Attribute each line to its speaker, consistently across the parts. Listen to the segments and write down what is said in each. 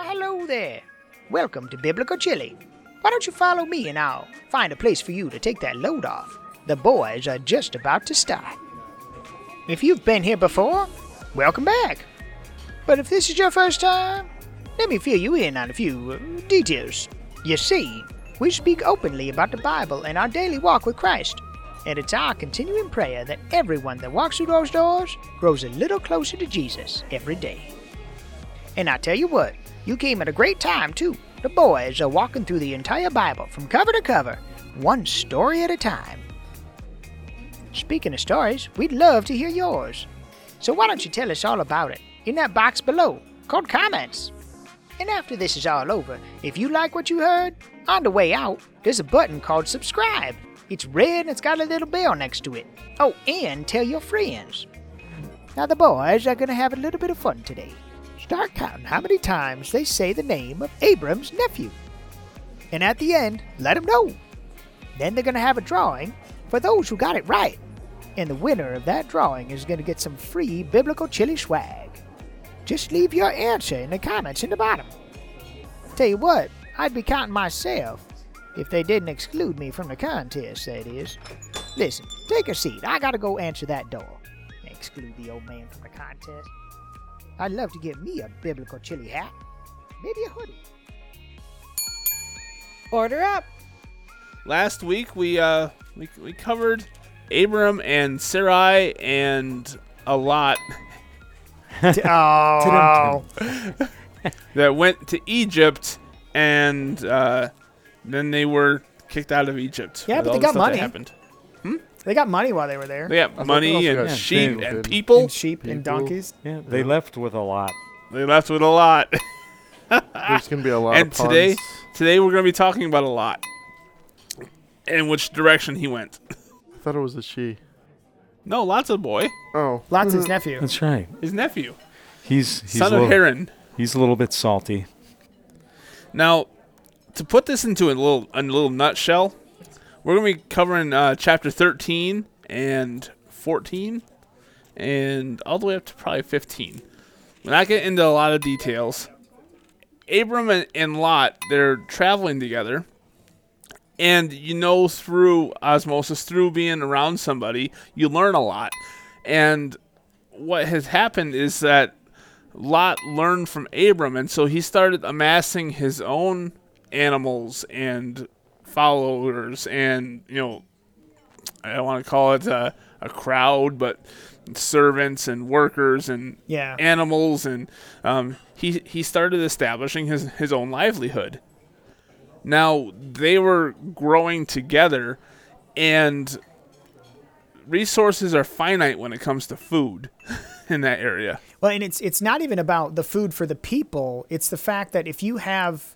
Speaker 1: Well, hello there. Welcome to Biblical Chili. Why don't you follow me and I'll find a place for you to take that load off? The boys are just about to start. If you've been here before, welcome back. But if this is your first time, let me fill you in on a few uh, details. You see, we speak openly about the Bible and our daily walk with Christ. And it's our continuing prayer that everyone that walks through those doors grows a little closer to Jesus every day. And I tell you what, you came at a great time, too. The boys are walking through the entire Bible from cover to cover, one story at a time. Speaking of stories, we'd love to hear yours. So why don't you tell us all about it in that box below called comments? And after this is all over, if you like what you heard, on the way out, there's a button called subscribe. It's red and it's got a little bell next to it. Oh, and tell your friends. Now the boys are going to have a little bit of fun today. Start counting how many times they say the name of Abram's nephew. And at the end, let them know. Then they're going to have a drawing for those who got it right. And the winner of that drawing is going to get some free biblical chili swag. Just leave your answer in the comments in the bottom. Tell you what, I'd be counting myself if they didn't exclude me from the contest, that is. Listen, take a seat. I gotta go answer that door. Exclude the old man from the contest. I'd love to get me a biblical chili hat. Maybe a hoodie.
Speaker 2: Order up.
Speaker 3: Last week we uh we, we covered Abram and Sarai and a lot
Speaker 1: oh,
Speaker 3: that went to Egypt and uh, then they were kicked out of Egypt.
Speaker 1: Yeah, but they got
Speaker 3: stuff that
Speaker 1: money.
Speaker 3: happened.
Speaker 1: They got money while they were there.
Speaker 3: They got money
Speaker 4: also
Speaker 3: and
Speaker 4: got
Speaker 3: sheep
Speaker 4: people,
Speaker 3: and people.
Speaker 1: And sheep and donkeys.
Speaker 4: Yeah, they left with a lot.
Speaker 3: They left with a lot.
Speaker 4: There's gonna be a lot
Speaker 3: and
Speaker 4: of
Speaker 3: today,
Speaker 4: puns.
Speaker 3: today we're going to be talking about a lot. And which direction he went.
Speaker 4: I thought it was a she.
Speaker 3: No, lots of boy.
Speaker 4: Oh,
Speaker 1: Lots his uh, nephew.
Speaker 5: That's right.
Speaker 3: His nephew,
Speaker 5: He's he's
Speaker 3: son
Speaker 5: a
Speaker 3: of Haran.
Speaker 5: he's a little bit salty.
Speaker 3: Now, to put this into a little a little nutshell, we're to be covering uh, chapter 13 and 14 and all the way up to probably 15. We're not getting into a lot of details. Abram and, and Lot, they're traveling together. And you know through osmosis, through being around somebody, you learn a lot. And what has happened is that Lot learned from Abram, and so he started amassing his own animals and followers, and you know, I don't want to call it a, a crowd, but servants and workers and
Speaker 1: Yeah.
Speaker 3: animals, and um, he he started establishing his his own livelihood. Now they were growing together, and resources are finite when it comes to food in that area.
Speaker 1: Well, and it's it's not even about the food for the people. It's the fact that if you have,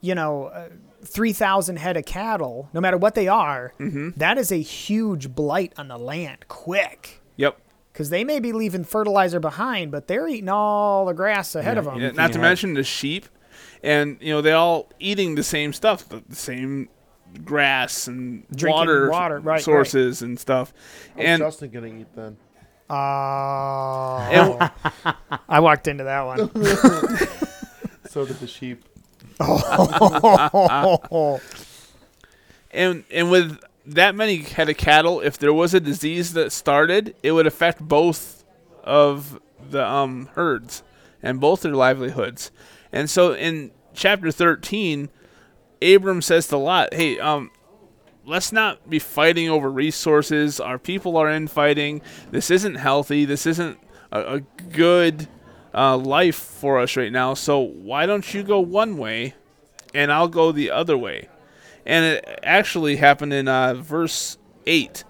Speaker 1: you know, uh, three thousand head of cattle, no matter what they are,
Speaker 3: Mm-hmm.
Speaker 1: that is a huge blight on the land. Quick,
Speaker 3: Yep.
Speaker 1: because they may be leaving fertilizer behind, but they're eating all the grass ahead of them.
Speaker 3: Yeah, not to mention the sheep, and you know they're all eating the same stuff, the, the same grass and
Speaker 1: Drinking
Speaker 3: water,
Speaker 1: water, right, right.
Speaker 3: sources and stuff.
Speaker 4: How's
Speaker 3: and
Speaker 4: Justin gonna eat then?
Speaker 1: Oh,
Speaker 3: and
Speaker 1: I walked into that one.
Speaker 4: So did the sheep.
Speaker 3: and and with that many head of cattle, if there was a disease that started, it would affect both of the um herds and both their livelihoods. And so in chapter 13, Abram says to Lot, "Hey, um let's not be fighting over resources. Our people are infighting. This isn't healthy. This isn't a, a good uh, life for us right now. So why don't you go one way, and I'll go the other way?" And it actually happened in uh, verse eight.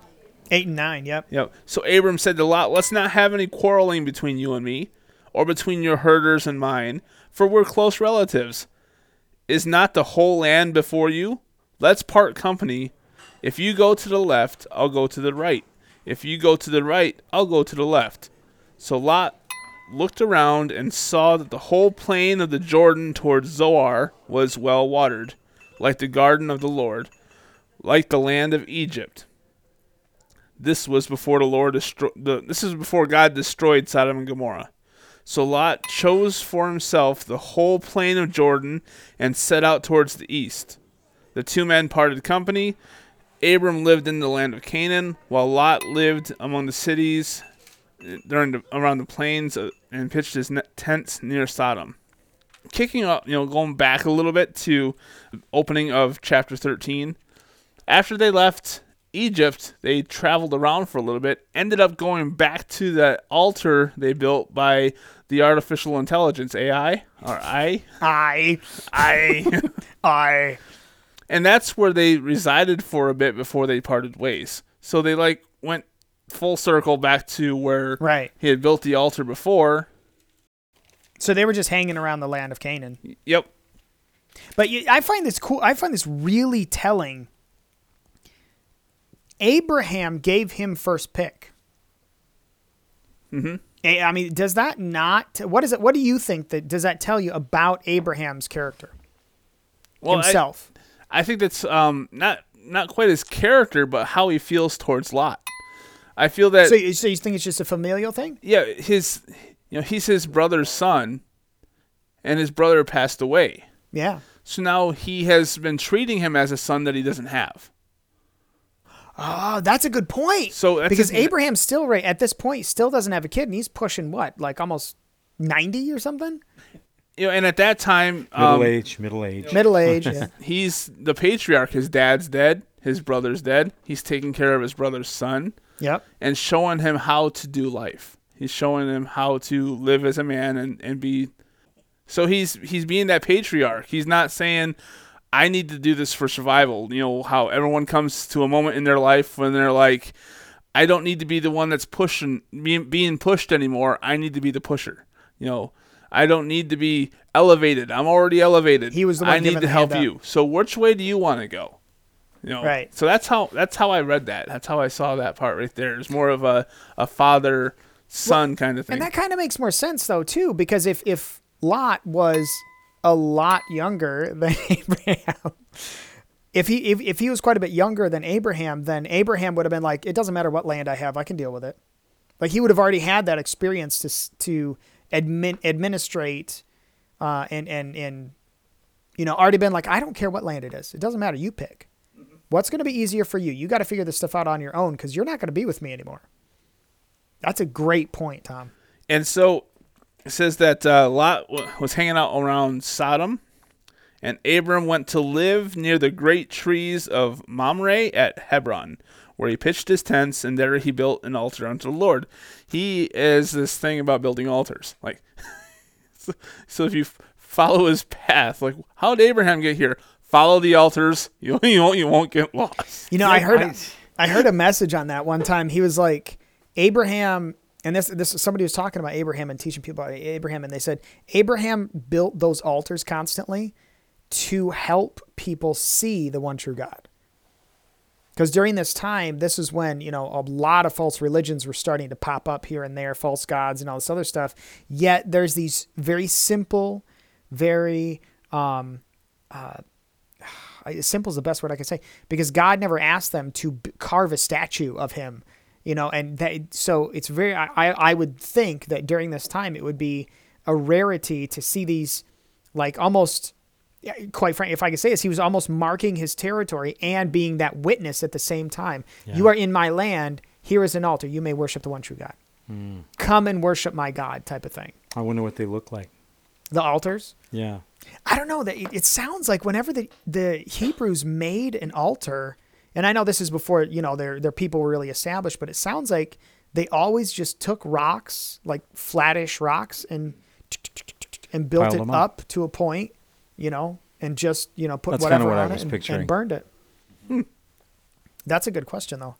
Speaker 1: Eight and nine. Yep.
Speaker 3: Yep. So Abram said to Lot, Let's not have any quarreling between you and me, or between your herders and mine, for we're close relatives. Is not the whole land before you? Let's part company. If you go to the left, I'll go to the right. If you go to the right, I'll go to the left. So Lot looked around and saw that the whole plain of the Jordan towards Zoar was well watered, like the garden of the Lord, like the land of Egypt. This was before the Lord destro- the this is before God destroyed Sodom and Gomorrah. So Lot chose for himself the whole plain of Jordan and set out towards the east. The two men parted company. Abram lived in the land of Canaan, while Lot lived among the cities during the, around the plains uh, and pitched his tents near Sodom. Kicking up, you know, going back a little bit to opening of chapter 13. After they left Egypt, they traveled around for a little bit, ended up going back to the altar they built by the artificial intelligence AI or I
Speaker 1: I,
Speaker 3: I
Speaker 1: I.
Speaker 3: and that's where they resided for a bit before they parted ways. So they like went full circle back to where
Speaker 1: Right.
Speaker 3: he had built the altar before.
Speaker 1: So they were just hanging around the land of Canaan.
Speaker 3: Yep.
Speaker 1: But you, I find this cool. I find this really telling. Abraham gave him first pick.
Speaker 3: Mhm.
Speaker 1: Eh, I mean, does that not? What is it? What do you think that does that tell you about Abraham's character
Speaker 3: Well, I-
Speaker 1: himself?
Speaker 3: I think that's um not not quite his character, but how he feels towards Lot. I feel that
Speaker 1: so, you- so you think it's just a familial thing?
Speaker 3: yeah, his you know he's his brother's son, and his brother passed away.
Speaker 1: Yeah.
Speaker 3: So now he has been treating him as a son that he doesn't have.
Speaker 1: Oh, that's a good point.
Speaker 3: So that's
Speaker 1: because
Speaker 3: a-
Speaker 1: Abraham still right at this point still doesn't have a kid, and he's pushing what, like almost ninety or something,
Speaker 3: You know, and at that time,
Speaker 5: Middle
Speaker 3: um,
Speaker 5: age, middle age.
Speaker 1: middle age. yeah.
Speaker 3: he's the patriarch. His dad's dead. His brother's dead. He's taking care of his brother's son
Speaker 1: Yep.
Speaker 3: and showing him how to do life. He's showing him how to live as a man and, and be. So he's he's being that patriarch. He's not saying, "I need to do this for survival." You know how everyone comes to a moment in their life when they're like, "I don't need to be the one that's pushing being being pushed anymore. I need to be the pusher." You know, I don't need to be elevated. I'm already elevated.
Speaker 1: He was the one
Speaker 3: I need to help you. So which way do you want to go? You know,
Speaker 1: Right.
Speaker 3: So that's how that's how I read that. That's how I saw that part right there. It's more of a a father son kind of thing.
Speaker 1: And that kind of makes more sense though too, because if if Lot was a lot younger than Abraham, if he if, if he was quite a bit younger than Abraham, then Abraham would have been like, it doesn't matter what land I have, I can deal with it. Like he would have already had that experience to to admin, administrate, uh, and and and you know already been like, I don't care what land it is, it doesn't matter, you pick. What's going to be easier for you? You got to figure this stuff out on your own because you're not going to be with me anymore. That's a great point, Tom.
Speaker 3: And so it says that uh, Lot was hanging out around Sodom, and Abram went to live near the great trees of Mamre at Hebron, where he pitched his tents, and there he built an altar unto the Lord. He is this thing about building altars. Like, so, if you follow his path, like, how did Abraham get here? Follow the altars. You, you, won't, you won't get lost.
Speaker 1: You know, I heard
Speaker 5: I-
Speaker 1: I, heard a message on that one time. He was like, Abraham, and this this somebody was talking about Abraham and teaching people about Abraham, and they said Abraham built those altars constantly to help people see the one true God. Because during this time, this is when you know a lot of false religions were starting to pop up here and there, false gods and all this other stuff. Yet there's these very simple, very um, I- simple is the best word I can say because God never asked them to b- carve a statue of him, you know, and that so it's very I I I would think that during this time it would be a rarity to see these like almost quite frankly if I could say this he was almost marking his territory and being that witness at the same time. You are in my land, here is an altar, you may worship the one true God. Hmm. Come and worship my God type of thing.
Speaker 5: I wonder what they look like.
Speaker 1: The altars
Speaker 5: Yeah.
Speaker 1: I don't know that it, it sounds like whenever the the Hebrews made an altar, and I know this is before you know their their people were really established, but it sounds like they always just took rocks like flattish rocks and and built it up.
Speaker 5: up.
Speaker 1: to a point, you know, and just you know put
Speaker 5: That's
Speaker 1: whatever
Speaker 5: what
Speaker 1: on it and, and burned it. Hmm. That's a good question though.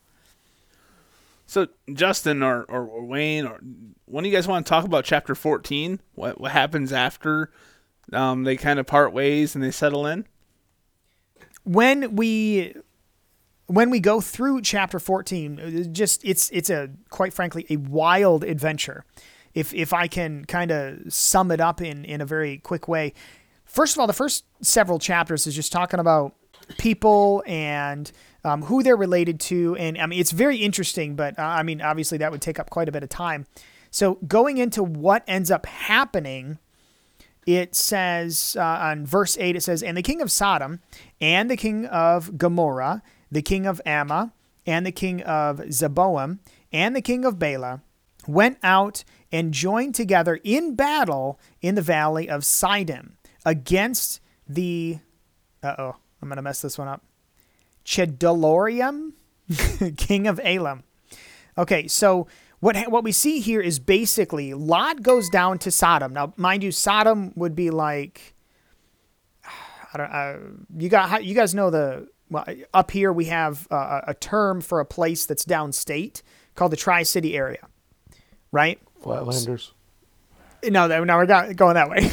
Speaker 3: So Justin or, or, or Wayne or when do you guys want to talk about chapter fourteen? What what happens after um, they kind of part ways and they settle in?
Speaker 1: when we when we go through chapter 14 it just it's it's a quite frankly a wild adventure. If if i can kind of sum it up in in a very quick way. First of all the first several chapters is just talking about people and um, who they're related to. And i mean it's very interesting but uh, i mean obviously that would take up quite a bit of time. So going into what ends up happening, it says uh, on verse 8, it says, And the king of Sodom, and the king of Gomorrah, the king of Ammah, and the king of Zeboam, and the king of Bela went out and joined together in battle in the valley of Siddim against the. Uh oh, I'm going to mess this one up. Chedorlaomer, king of Elam. Okay, so what what we see here is basically Lot goes down to Sodom. Now, mind you, Sodom would be like I don't uh, you got you guys know the well up here we have uh, a term for a place that's downstate called the Tri City area, right?
Speaker 4: Flatlanders.
Speaker 1: No, no, we're not going that way.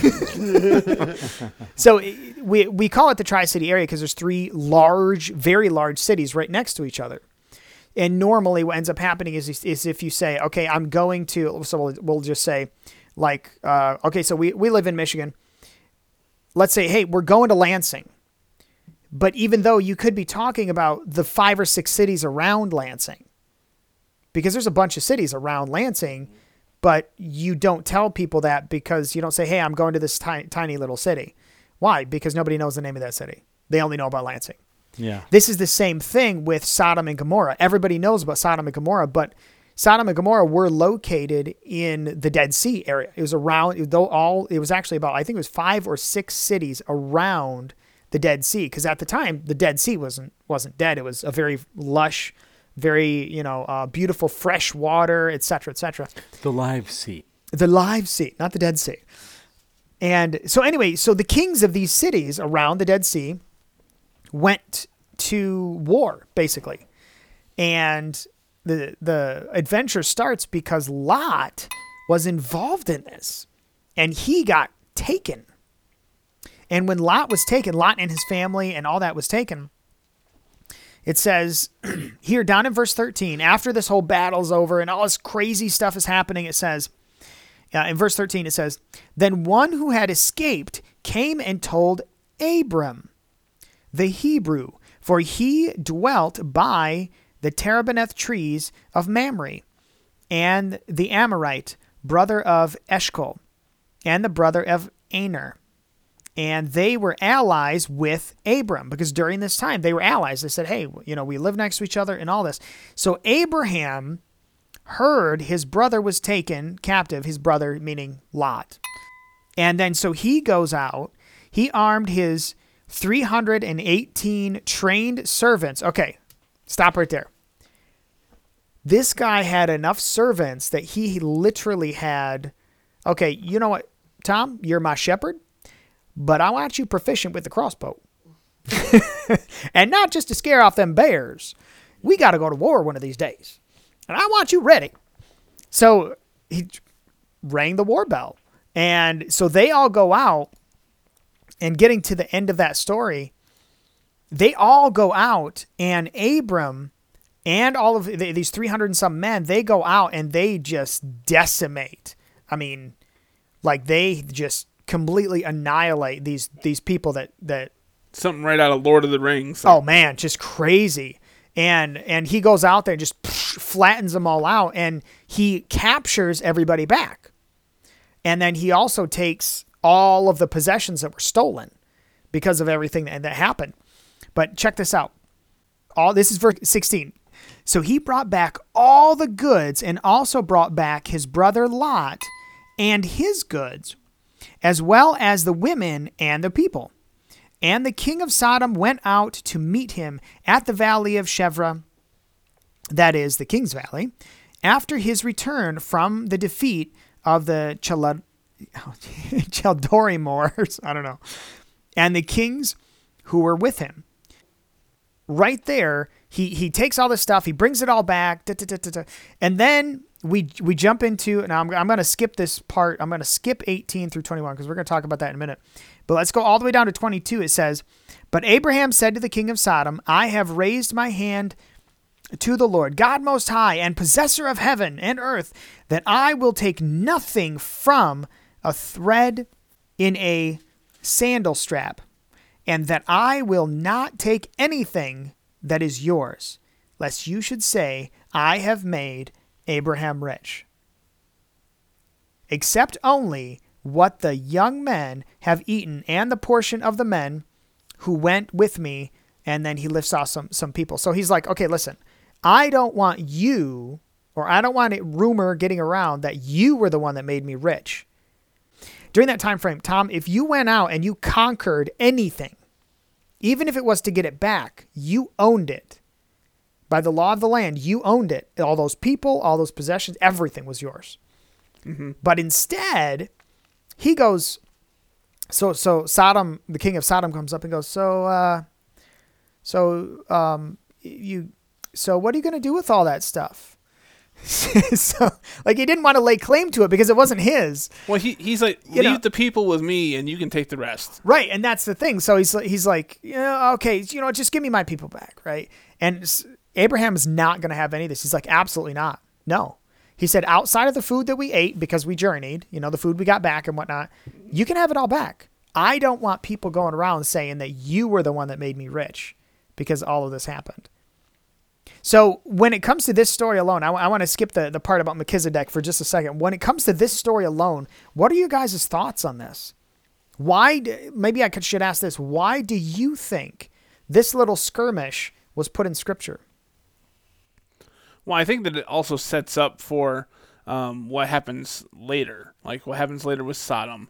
Speaker 1: so we we call it the Tri City area because there's three large, very large cities right next to each other. And normally, what ends up happening is is if you say, okay, I'm going to, so we'll, we'll just say, like, uh, okay, so we we live in Michigan. Let's say, hey, we're going to Lansing. But even though you could be talking about the five or six cities around Lansing, because there's a bunch of cities around Lansing, but you don't tell people that because you don't say, "Hey, I'm going to this tiny, tiny little city." Why? Because nobody knows the name of that city. They only know about Lansing.
Speaker 5: Yeah.
Speaker 1: This is the same thing with Sodom and Gomorrah. Everybody knows about Sodom and Gomorrah, but Sodom and Gomorrah were located in the Dead Sea area. It was around though all it was actually about I think it was 5 or 6 cities around the Dead Sea because at the time the Dead Sea wasn't wasn't dead. It was a very lush, very, you know, uh, beautiful fresh water, etc., etc
Speaker 5: The live sea.
Speaker 1: the live sea, not the Dead Sea. And so, anyway, so the kings of these cities around the Dead Sea went to war, basically. And the the adventure starts because Lot was involved in this, and he got taken. And when Lot was taken, Lot and his family and all that was taken. It says here down in verse 13, after this whole battle's over and all this crazy stuff is happening, it says, uh, in verse 13, it says, Then one who had escaped came and told Abram, the Hebrew, for he dwelt by the terebinth trees of Mamre, and the Amorite, brother of Eshcol, and the brother of Aner. And they were allies with Abram because during this time they were allies. They said, Hey, you know, we live next to each other and all this. So Abraham heard his brother was taken captive, his brother meaning Lot. And then so he goes out, he armed his 318 trained servants. Okay, stop right there. This guy had enough servants that he literally had. Okay, you know what, Tom? You're my shepherd, but I want you proficient with the crossbow. and not just to scare off them bears. We got to go to war one of these days. And I want you ready. So he rang the war bell. And so they all go out and getting to the end of that story, they all go out and Abram and all of th- these 300 and some men, they go out and they just decimate. I mean, like they just completely annihilate these these people that that
Speaker 3: Something right out of Lord of the Rings.
Speaker 1: oh man, just crazy. And and he goes out there and just flattens them all out and he captures everybody back. And then he also takes all of the possessions that were stolen because of everything that, that happened. But check this out. All this is verse 16. So he brought back all the goods and also brought back his brother Lot and his goods, as well as the women and the people. And the king of Sodom went out to meet him at the valley of Shevra, that is, the king's valley, after his return from the defeat of the Chala- Chaldorimors, I don't know, and the kings who were with him. Right there, he he takes all this stuff, he brings it all back, da, da, da, and then we we jump into now. I'm, I'm going to skip this part. I'm going to skip 18 through 21 because we're going to talk about that in a minute. But let's go all the way down to 22. It says, "But Abraham said to the king of Sodom, I have raised my hand." to the Lord, God Most High and possessor of heaven and earth, that I will take nothing from a thread in a sandal strap, and that I will not take anything that is yours, lest you should say, I have made Abraham rich. except only what the young men have eaten and the portion of the men who went with me. And then he lifts off some, some people. So he's like, okay, listen, I don't want you, or I don't want a rumor getting around that you were the one that made me rich. During that time frame, Tom, if you went out and you conquered anything, even if it was to get it back, you owned it. By the law of the land, you owned it. All those people, all those possessions, everything was yours. But instead, he goes, so so Sodom, the king of Sodom comes up and goes, so uh, so um, you, so what are you gonna do with all that stuff? so like he didn't want to lay claim to it because it wasn't his.
Speaker 3: Well, he he's like,
Speaker 1: You
Speaker 3: leave
Speaker 1: know-
Speaker 3: the people with me, and you can take the rest.
Speaker 1: Right, and that's the thing. So he's he's like, yeah, okay, you know, just give me my people back, right? And Abraham is not going to have any of this. He's like, absolutely not. No, he said, outside of the food that we ate because we journeyed, you know, the food we got back and whatnot, you can have it all back. I don't want people going around saying that you were the one that made me rich because all of this happened. So when it comes to this story alone, I, want to skip the, the part about Melchizedek for just a second. When it comes to this story alone, what are you guys' thoughts on this? Why? d- Maybe I could should ask this. Why do you think this little skirmish was put in Scripture?
Speaker 3: Well, I think that it also sets up for um, what happens later, like what happens later with Sodom.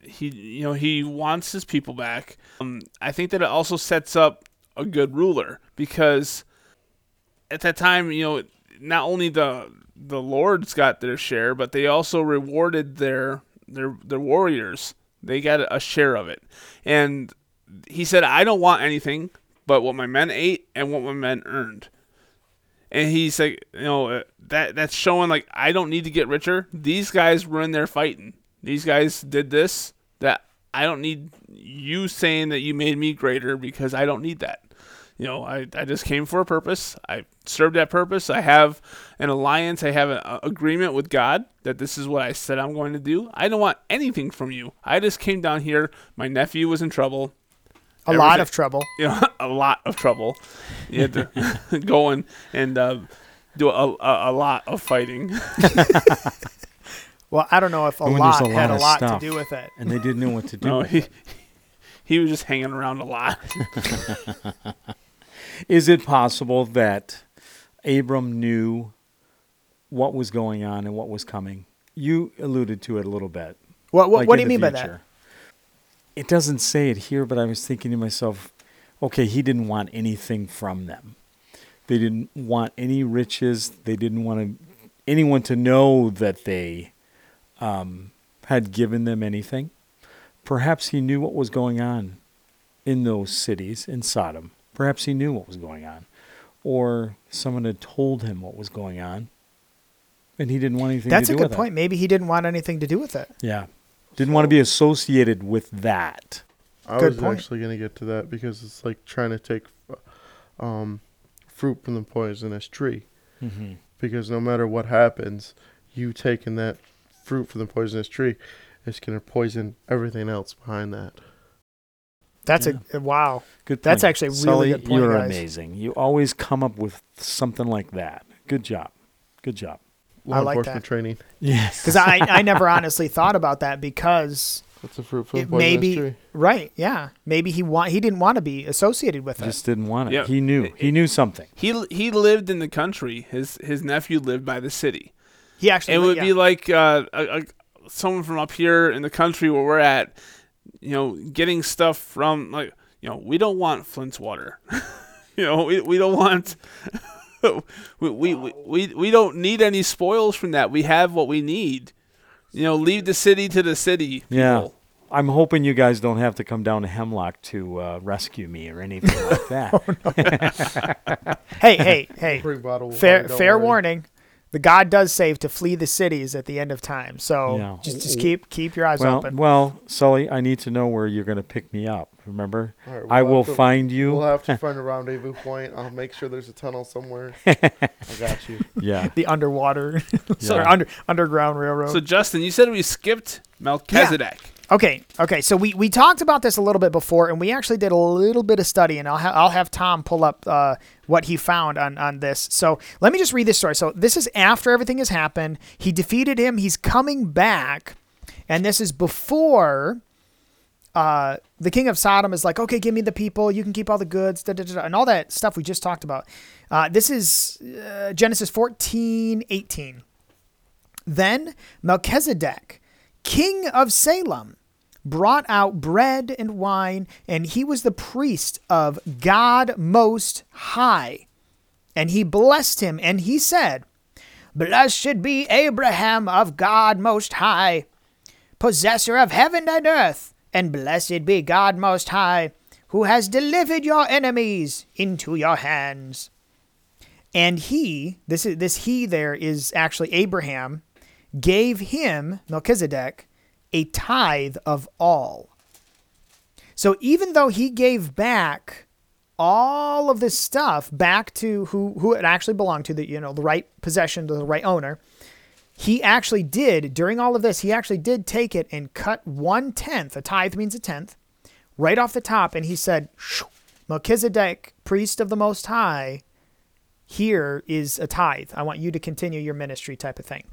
Speaker 3: He, you know, he wants his people back. Um, I think that it also sets up a good ruler because at that time, you know, not only the the lords got their share, but they also rewarded their their their warriors. They got a share of it, and he said, "I don't want anything but what my men ate and what my men earned." and he's like, you know, uh, that that's showing like I don't need to get richer. These guys were in there fighting. These guys did this. That I don't need you saying that you made me greater because I don't need that. You know, I, I just came for a purpose. I served that purpose. I have an alliance. I have an uh, agreement with God that this is what I said I'm going to do. I don't want anything from you. I just came down here. My nephew was in trouble
Speaker 1: A lot of trouble.
Speaker 3: you know, a lot of trouble. You had to go in and uh, do a, a, a lot of fighting.
Speaker 1: Well, I don't know if a
Speaker 5: And when
Speaker 1: lot
Speaker 5: a
Speaker 1: had
Speaker 5: lot
Speaker 1: a lot
Speaker 5: stuff.
Speaker 1: to do with it.
Speaker 5: and they didn't know what to do.
Speaker 3: No,
Speaker 5: with
Speaker 3: he
Speaker 5: it.
Speaker 3: he was just hanging around a lot.
Speaker 5: Is it possible that Abram knew what was going on and what was coming? You alluded to it a little bit.
Speaker 1: What what,
Speaker 5: like
Speaker 1: what do you mean by that?
Speaker 5: It doesn't say it here, but I was thinking to myself, okay, he didn't want anything from them. They didn't want any riches. They didn't want to, anyone to know that they um, had given them anything. Perhaps he knew what was going on in those cities in Sodom. Perhaps he knew what was going on, or someone had told him what was going on, and he didn't want anything
Speaker 1: That's
Speaker 5: to
Speaker 1: a good
Speaker 5: with
Speaker 1: point. Maybe he didn't want anything to do with it.
Speaker 5: it. Yeah, didn't want to be associated with that.
Speaker 4: I
Speaker 1: Good
Speaker 4: was
Speaker 1: point.
Speaker 4: actually going to get to that because it's like trying to take um, fruit from the poisonous tree.
Speaker 5: Mm-hmm.
Speaker 4: Because no matter what happens, you taking that fruit from the poisonous tree, it's going to poison everything else behind that.
Speaker 1: That's
Speaker 5: Yeah.
Speaker 1: a wow.
Speaker 5: Good.
Speaker 1: That's
Speaker 5: point.
Speaker 1: actually a really
Speaker 5: Sully,
Speaker 1: good point,
Speaker 5: You're
Speaker 1: guys.
Speaker 5: amazing. You always come up with something like that. Good job. Good job.
Speaker 4: Law
Speaker 1: I like
Speaker 4: enforcement
Speaker 1: that.
Speaker 4: training.
Speaker 5: Yes.
Speaker 1: Because I, I never honestly thought about that because
Speaker 4: That's a fruit from the
Speaker 1: it
Speaker 4: poisonous
Speaker 1: maybe
Speaker 4: tree.
Speaker 1: right yeah maybe he want he didn't want to be associated with it.
Speaker 5: just didn't want it.
Speaker 3: Yeah.
Speaker 5: He knew. He knew something.
Speaker 3: he he lived in the country. His his nephew lived by the city.
Speaker 1: He actually
Speaker 3: It would
Speaker 1: yeah.
Speaker 3: be like uh, a, a, someone from up here in the country where we're at, you know, getting stuff from like you know we don't want Flint's water. you know we we don't want. we, we, we, we, we don't need any spoils from that. We have what we need. You know, leave the city to the city.
Speaker 5: Yeah. I'm hoping you guys don't have to come down to Hemlock to uh, rescue me or anything like that.
Speaker 1: hey hey hey
Speaker 4: Bring bottle
Speaker 1: fair fair
Speaker 4: worry.
Speaker 1: warning. The God does save to flee the cities at the end of time. So
Speaker 5: Yeah.
Speaker 1: just just keep keep your eyes
Speaker 5: well,
Speaker 1: open.
Speaker 5: well, Sully, I need to know where you're going to pick me up. Remember,
Speaker 4: All right,
Speaker 5: I
Speaker 4: we'll
Speaker 5: will
Speaker 4: to-
Speaker 5: find you.
Speaker 4: We'll have to find a rendezvous point. I'll make sure there's a tunnel somewhere. I got you.
Speaker 5: yeah.
Speaker 1: the underwater
Speaker 5: Yeah.
Speaker 1: or under underground railroad.
Speaker 3: So Justin, you said we skipped Melchizedek.
Speaker 1: Okay, okay. So we, we talked about this a little bit before, and we actually did a little bit of study, and I'll ha- I'll have Tom pull up uh, what he found on on this. So let me just read this story. So this is after everything has happened. He defeated him. He's coming back, and this is before. Uh, the king of Sodom is like, okay, give me the people. You can keep all the goods, da, da, da, da," and all that stuff we just talked about. Uh, this is uh, Genesis 14, 18. Then Melchizedek, king of Salem, brought out bread and wine, and he was the priest of God Most High. And he blessed him, and he said, Blessed be Abraham of God Most High, possessor of heaven and earth, and blessed be God Most High, who has delivered your enemies into your hands. And he, this is this he there is actually Abraham, gave him Melchizedek a tithe of all. So even though he gave back all of this stuff back to who who it actually belonged to, the you know the right possession to the right owner, he actually did during all of this. He actually did take it and cut one tenth. A tithe means a tenth, right off the top, and he said, "Shoo, "Melchizedek, priest of the Most High." Here is a tithe. I want you to continue your ministry type of thing.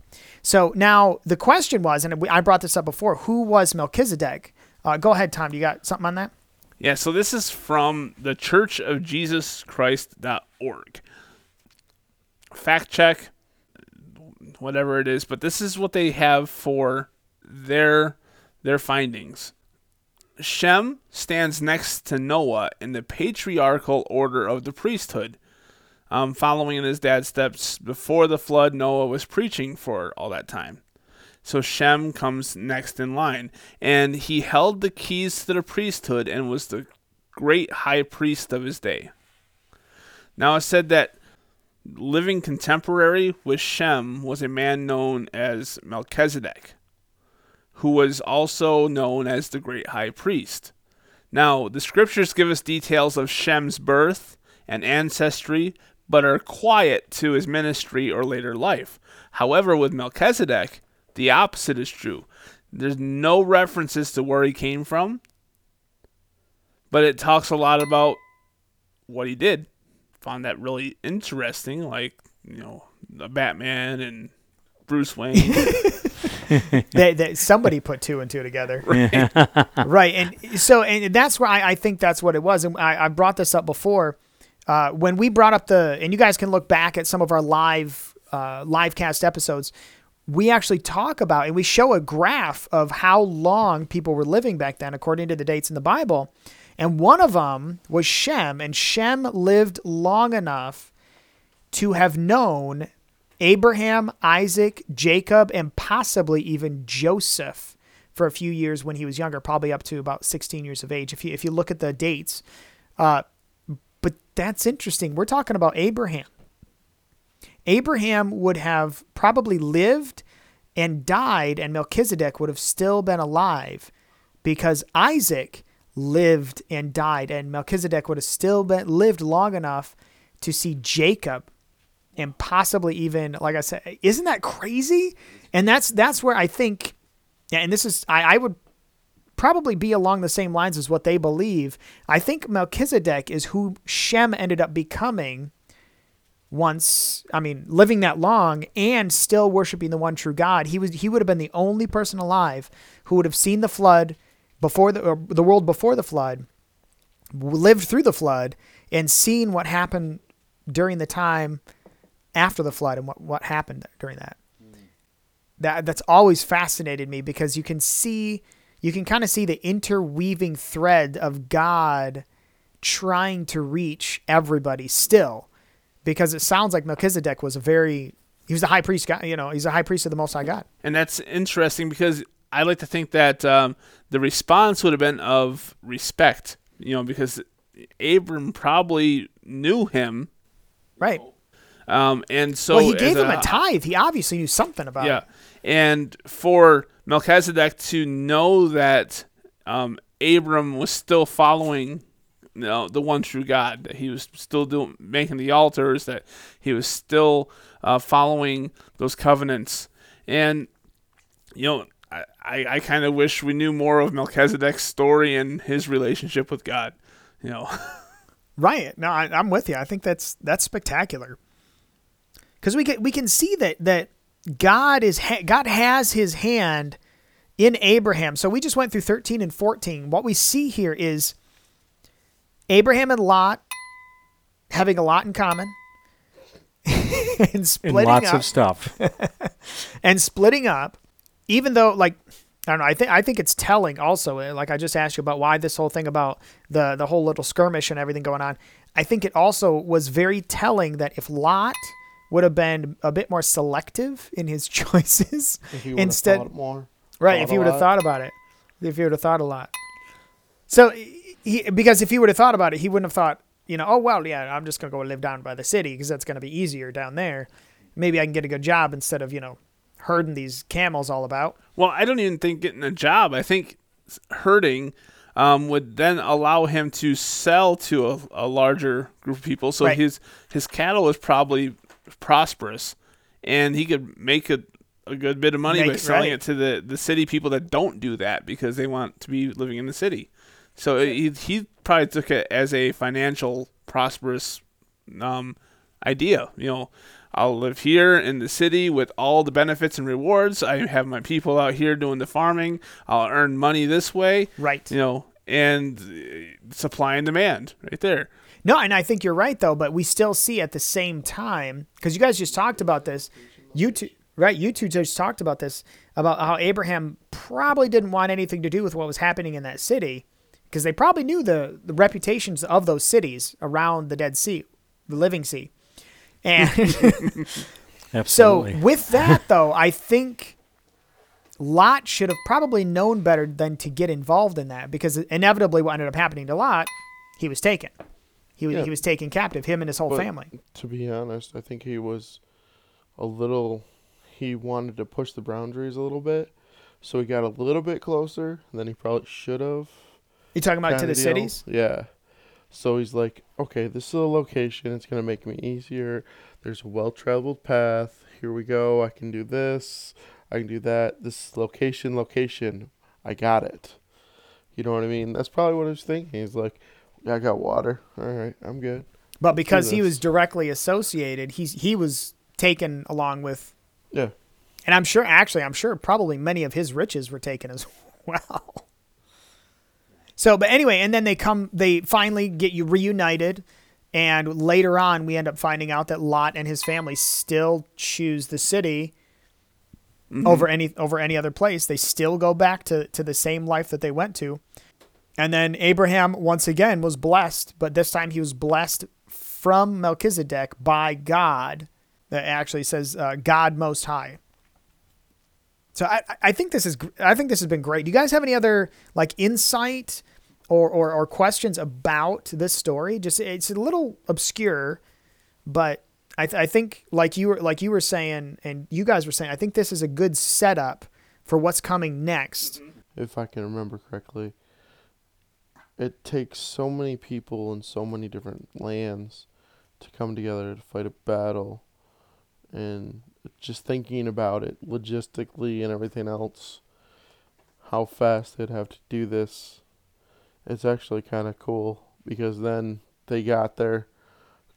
Speaker 1: So now the question was, and I brought this up before, who was Melchizedek? Uh, go ahead, Tom. You got something on that?
Speaker 3: Yeah, so this is from the Church of Jesus Christ.org. Fact check, whatever it is, but this is what they have for their their findings. Shem stands next to Noah in the patriarchal order of the priesthood. Um, following in his dad's steps before the flood, Noah was preaching for all that time. So Shem comes next in line, and he held the keys to the priesthood and was the great high priest of his day. Now it said that living contemporary with Shem was a man known as Melchizedek, who was also known as the great high priest. Now, the scriptures give us details of Shem's birth and ancestry, but are quiet to his ministry or later life. However, with Melchizedek, the opposite is true. There's no references to where he came from, but it talks a lot about what he did. Found that really interesting, like, you know, the Batman and Bruce Wayne.
Speaker 1: they, they, somebody put two and two together. right. And so, and that's where I, I think that's what it was. And I, I brought this up before. Uh, when we brought up the, and you guys can look back at some of our live, uh, live cast episodes, we actually talk about and we show a graph of how long people were living back then according to the dates in the Bible. And one of them was Shem, and Shem lived long enough to have known Abraham, Isaac, Jacob, and possibly even Joseph for a few years when he was younger, probably up to about 16 years of age. If you if you look at the dates, uh, that's interesting. We're talking about Abraham. Abraham would have probably lived and died, and Melchizedek would have still been alive because Isaac lived and died, and Melchizedek would have still been lived long enough to see Jacob and possibly even like I said, isn't that crazy? And that's that's where I think and this is I, I would probably be along the same lines as what they believe. I think Melchizedek is who Shem ended up becoming once I mean living that long and still worshiping the one true God. He was he would have been the only person alive who would have seen the flood before the or the world before the flood, lived through the flood and seen what happened during the time after the flood and what, what happened during that. Hmm. That that's always fascinated me because you can see you can kind of see the interweaving thread of God trying to reach everybody still because it sounds like Melchizedek was a very he was a high priest guy, you know, he's a high priest of the most high God.
Speaker 3: and that's interesting because I like to think that um, the response would have been of respect, you know, because Abram probably knew him,
Speaker 1: Right.
Speaker 3: um, and so
Speaker 1: well, he gave him a tithe. He obviously knew something about
Speaker 3: Yeah,
Speaker 1: it.
Speaker 3: And for Melchizedek to know that um, Abram was still following, you know, the one true God, that he was still doing making the altars, that he was still uh, following those covenants, and you know, I, I, kind of wish we knew more of Melchizedek's story and his relationship with God. You know,
Speaker 1: Right. No, I, I'm with you. I think that's that's spectacular. Because we can we can see that that God is ha- God has His hand in Abraham. So we just went through 13 and 14. What we see here is Abraham and Lot having a lot in common and
Speaker 5: And
Speaker 1: splitting
Speaker 5: lots
Speaker 1: up
Speaker 5: of stuff.
Speaker 1: and splitting up, even though like I don't know, I think I think it's telling also. uh, Like I just asked you about why this whole thing about the the whole little skirmish and everything going on. I think it also was very telling that if Lot would have been a bit more selective in his choices,
Speaker 4: If he would've
Speaker 1: instead,
Speaker 4: thought more.
Speaker 1: right?
Speaker 4: thought
Speaker 1: If he would have thought about it, if he would have thought a lot. So, he, because if he would have thought about it, he wouldn't have thought, you know, oh well, yeah, I'm just gonna go live down by the city because that's gonna be easier down there. Maybe I can get a good job instead of you know herding these camels all about.
Speaker 3: well, I don't even think getting a job. I think herding um, would then allow him to sell to a, a larger group of people. So
Speaker 1: Right.
Speaker 3: his his cattle is probably prosperous, and he could make a, a good bit of money by
Speaker 1: Make-
Speaker 3: selling
Speaker 1: right.
Speaker 3: it to the, the city people that don't do that because they want to be living in the city. So he he probably took it as a financial prosperous um, idea. You know, I'll live here in the city with all the benefits and rewards. I have my people out here doing the farming. I'll earn money this way.
Speaker 1: Right.
Speaker 3: You know, and uh, supply and demand right there.
Speaker 1: No, and I think you're right though, but we still see at the same time because you guys just talked about this. You two, right? You two just talked about this about how Abraham probably didn't want anything to do with what was happening in that city because they probably knew the the reputations of those cities around the Dead Sea, the Living Sea, and so with that though, I think. Lot should have probably known better than to get involved in that because inevitably what ended up happening to Lot, he was taken. He was
Speaker 4: Yeah.
Speaker 1: he was taken captive, him and his whole
Speaker 4: But
Speaker 1: family.
Speaker 4: To be honest, I think he was a little. He wanted to push the boundaries a little bit, so he got a little bit closer than he probably should have.
Speaker 1: You talking about to the
Speaker 4: deal.
Speaker 1: cities?
Speaker 4: Yeah. So he's like, okay, this is a location. It's gonna make me easier. There's a well-traveled path. Here we go. I can do this. I can do that. This location, location. I got it. You know what I mean? That's probably what he was thinking. He's like, I got water. All right, I'm good.
Speaker 1: But because he was directly associated, he's he was taken along with
Speaker 4: Yeah.
Speaker 1: and I'm sure actually I'm sure probably many of his riches were taken as well. So but anyway, and then they come they finally get you reunited and later on we end up finding out that Lot and his family still choose the city mm-hmm. over any over any other place. They still go back to, to the same life that they went to. And then Abraham once again was blessed, but this time he was blessed from Melchizedek by God. That actually says uh, God Most High. So I, I- think this is I think this has been great. Do you guys have any other like insight or, or, or questions about this story? Just it's a little obscure, but I, th- I think like you were like you were saying and you guys were saying, I think this is a good setup for what's coming next.
Speaker 4: if I can remember correctly, it takes so many people in so many different lands to come together to fight a battle. And just thinking about it logistically and everything else, how fast they'd have to do this, it's actually kind of cool because then they got there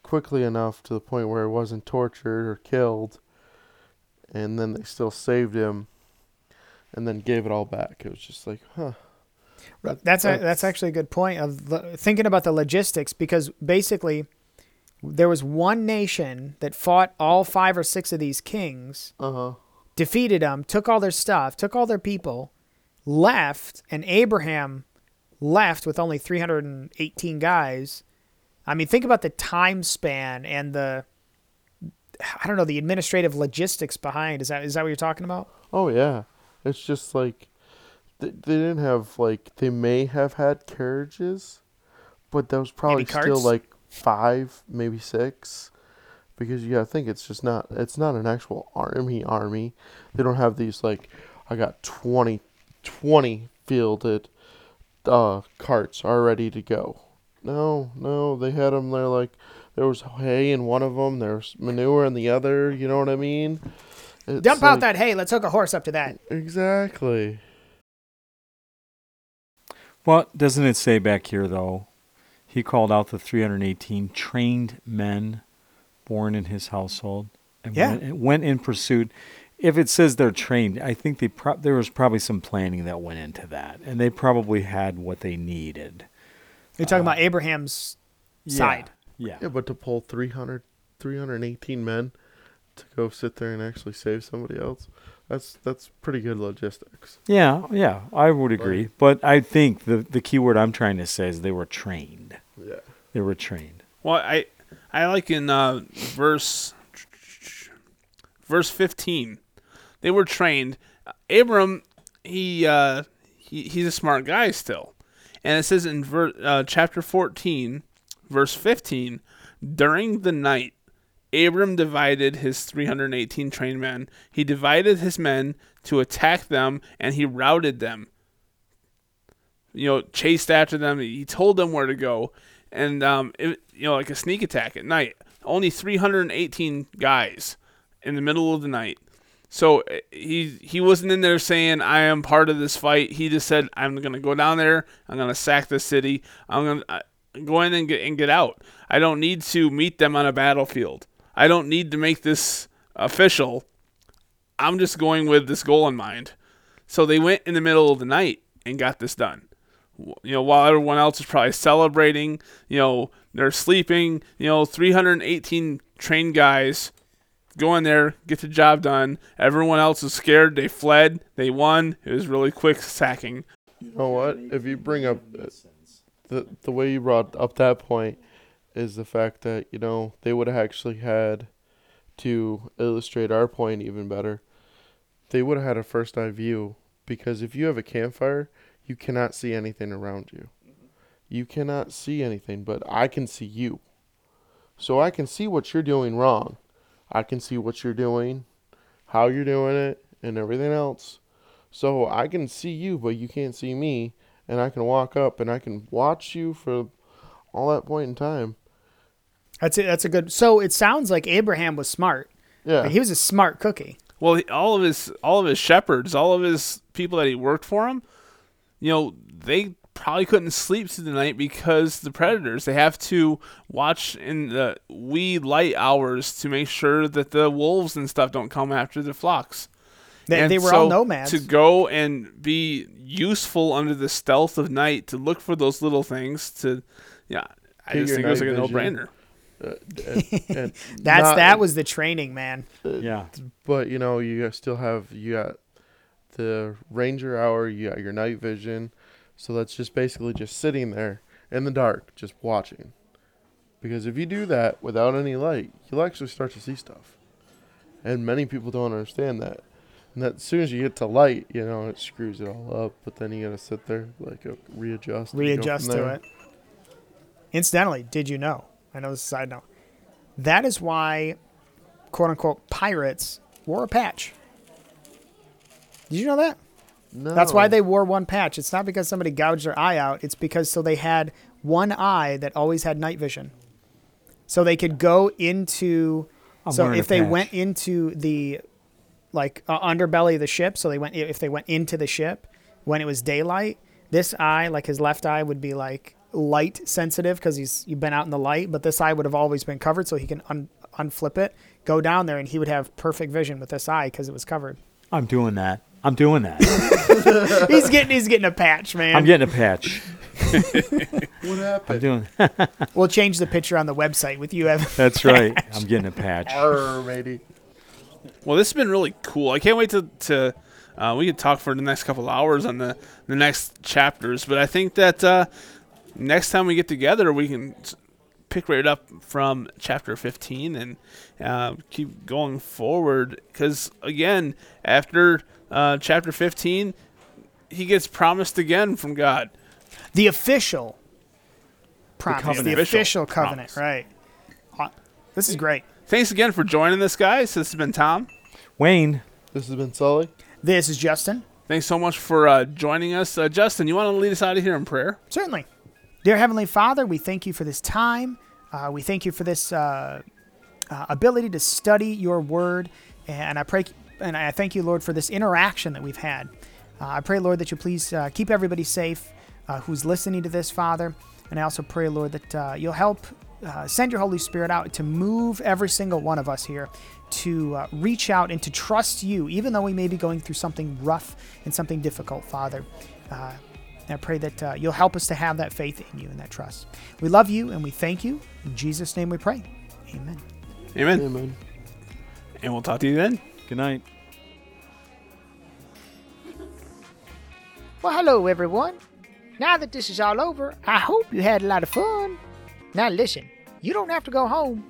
Speaker 4: quickly enough to the point where he wasn't tortured or killed, and then they still saved him and then gave it all back. It was just like, huh. That-
Speaker 1: That's a, that's actually a good point of the, thinking about the logistics because basically there was one nation that fought all five or six of these kings,
Speaker 4: uh huh.
Speaker 1: defeated them, took all their stuff, took all their people, left, and Abraham left with only 318 guys. I mean, think about the time span and the I don't know the administrative logistics behind. Is that is that what you're talking about?
Speaker 4: Oh yeah, it's just like they, they didn't have like they may have had carriages, but that was probably still
Speaker 1: carts?
Speaker 4: like five, maybe six, because you gotta think it's just not it's not an actual army army. They don't have these like I got 20, 20 fielded uh carts are ready to go. No, no, they had them there like there was hay in one of them, there's manure in the other. You know what I mean? It's
Speaker 1: Dump out that hay. Let's hook a horse up to that.
Speaker 4: Exactly.
Speaker 5: Well, doesn't it say back here though? He called out the 318 trained men born in his household and
Speaker 1: Yeah.
Speaker 5: went, went in pursuit. If it says they're trained, I think they pro- there was probably some planning that went into that, and they probably had what they needed.
Speaker 1: You're talking uh, about Abraham's side.
Speaker 5: Yeah.
Speaker 4: Yeah, but to pull 300, 318 men to go sit there and actually save somebody else, that's that's pretty good logistics.
Speaker 5: Yeah, yeah, I would agree. But I think the the key word I'm trying to say is they were trained.
Speaker 4: Yeah.
Speaker 5: They were trained.
Speaker 3: Well, I I like in uh, verse verse fifteen, they were trained. Abram, he uh, he he's a smart guy still, and it says in ver- uh, chapter fourteen, verse fifteen, during the night. Abram divided his 318 trained men. He divided his men to attack them, and he routed them you know, chased after them. He told them where to go, and um, it, you know, like a sneak attack at night. Only 318 guys in the middle of the night. So uh, he he wasn't in there saying I am part of this fight. He just said I'm gonna go down there. I'm gonna sack the city. I'm gonna uh, go in and get and get out. I don't need to meet them on a battlefield. I don't need to make this official. I'm just going with this goal in mind. So they went in the middle of the night and got this done you know, while everyone else is probably celebrating, you know, they're sleeping, you know, 318 trained guys go in there, get the job done. Everyone else is scared. They fled. They won. It was really quick sacking.
Speaker 4: You know what? If you bring up the the way you brought up that point is the fact that you know they would have actually had to illustrate our point even better. They would have had a first eye view because if you have a campfire, you cannot see anything around you. Mm-hmm. You cannot see anything, but I can see you. So I can see what you're doing wrong. I can see what you're doing, how you're doing it, and everything else. So I can see you, but you can't see me, and I can walk up and I can watch you for all that point in time.
Speaker 1: That's it. That's a good. So it sounds like Abraham was smart.
Speaker 4: Yeah.
Speaker 1: He was a smart cookie.
Speaker 3: Well, he- all of his all of his shepherds, all of his people that he worked for him, you know, they probably couldn't sleep through the night because the predators. They have to watch in the wee light hours to make sure that the wolves and stuff don't come after the flocks.
Speaker 1: They,
Speaker 3: And
Speaker 1: they were
Speaker 3: so
Speaker 1: all nomads.
Speaker 3: To go and be useful under the stealth of night, to look for those little things, to yeah, I
Speaker 4: Get
Speaker 3: just think it was like
Speaker 4: night
Speaker 3: a no-brainer.
Speaker 4: Uh, and, and
Speaker 1: That's
Speaker 4: not-
Speaker 1: that was the training, man.
Speaker 5: Yeah.
Speaker 4: But you know, you still have you got the ranger hour, you got your night vision. So that's just basically just sitting there in the dark, just watching. Because if you do that without any light, you'll actually start to see stuff. And many people don't understand that. And that as soon as you get to light, you know, it screws it all up. But then you gotta sit there, like uh, readjust.
Speaker 1: Readjust to it. Incidentally, did you know? I know this is a side note. That is why, quote unquote, pirates wore a patch. Did you know that?
Speaker 4: No.
Speaker 1: That's why they wore one patch. It's not because somebody gouged their eye out. It's because so they had one eye that always had night vision. So they could go into.
Speaker 5: I'm
Speaker 1: so if they
Speaker 5: patch.
Speaker 1: went into the, like uh, underbelly of the ship, so they went if they went into the ship when it was daylight, this eye, like his left eye, would be like light sensitive because he's you've been out in the light, but this eye would have always been covered, so he can un, unflip it, go down there, and he would have perfect vision with this eye because it was covered.
Speaker 5: I'm doing that. I'm doing that.
Speaker 1: he's getting he's getting a patch, man.
Speaker 5: I'm getting a patch.
Speaker 4: What
Speaker 5: I'm
Speaker 4: happened?
Speaker 5: doing.
Speaker 1: We'll change the picture on the website with you, Evan.
Speaker 5: That's right. I'm getting a patch.
Speaker 4: Arr, matey.
Speaker 3: Well, this has been really cool. I can't wait to to uh, we could talk for the next couple hours on the the next chapters, but I think that uh, next time we get together, we can pick right up from chapter 15 and uh, keep going forward. Because again, after uh, chapter 15, he gets promised again from God.
Speaker 1: The official promise, the,
Speaker 5: covenant.
Speaker 1: official,
Speaker 3: Official
Speaker 1: covenant,
Speaker 3: promise.
Speaker 1: right? This is great.
Speaker 3: Thanks again for joining us, guys. This has been Tom.
Speaker 5: Wayne,
Speaker 4: This has been Sully.
Speaker 1: This is Justin.
Speaker 3: Thanks so much for uh, joining us. Uh, Justin, you want to lead us out of here in prayer?
Speaker 1: Certainly. Dear Heavenly Father, we thank you for this time. Uh, we thank you for this uh, uh, ability to study your word. And I pray, and I thank you, Lord, for this interaction that we've had. Uh, I pray, Lord, that you please uh, keep everybody safe uh, who's listening to this, Father. And I also pray, Lord, that you'll help send your Holy Spirit out to move every single one of us here to reach out and to trust you, even though we may be going through something rough and something difficult, Father. And I pray that uh, you'll help us to have that faith in you and that trust. We love you and we thank you. In Jesus' name we pray. Amen.
Speaker 3: Amen.
Speaker 4: Amen.
Speaker 3: And we'll talk to you then.
Speaker 5: Good night.
Speaker 1: Well, hello, everyone. Now that this is all over, I hope you had a lot of fun. Now, listen, you don't have to go home,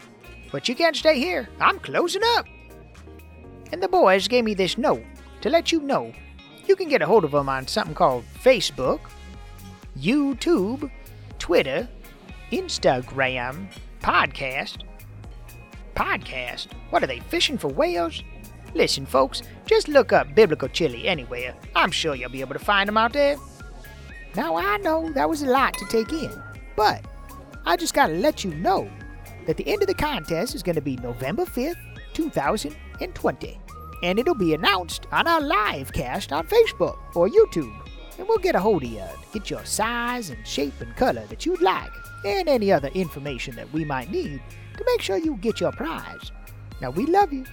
Speaker 1: but you can't stay here. I'm closing up. And the boys gave me this note to let you know you can get a hold of them on something called Facebook, YouTube, Twitter, Instagram, podcast. Podcast? What are they, fishing for whales? Listen, folks, just look up Biblical Chili anywhere. I'm sure you'll be able to find them out there. Now, I know that was a lot to take in, but I just gotta let you know that the end of the contest is gonna be November 5th, 2020. And it'll be announced on our live cast on Facebook or YouTube. And we'll get a hold of you, to get your size and shape and color that you'd like, and any other information that we might need to make sure you get your prize. Now, we love you,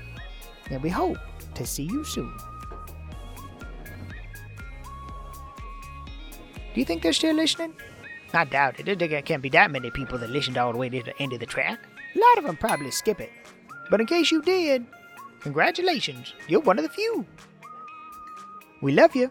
Speaker 1: and we hope to see you soon. Do you think they're still listening? I doubt it. There can't be that many people that listened all the way to the end of the track. A lot of them probably skip it. But in case you did, congratulations, you're one of the few. We love you.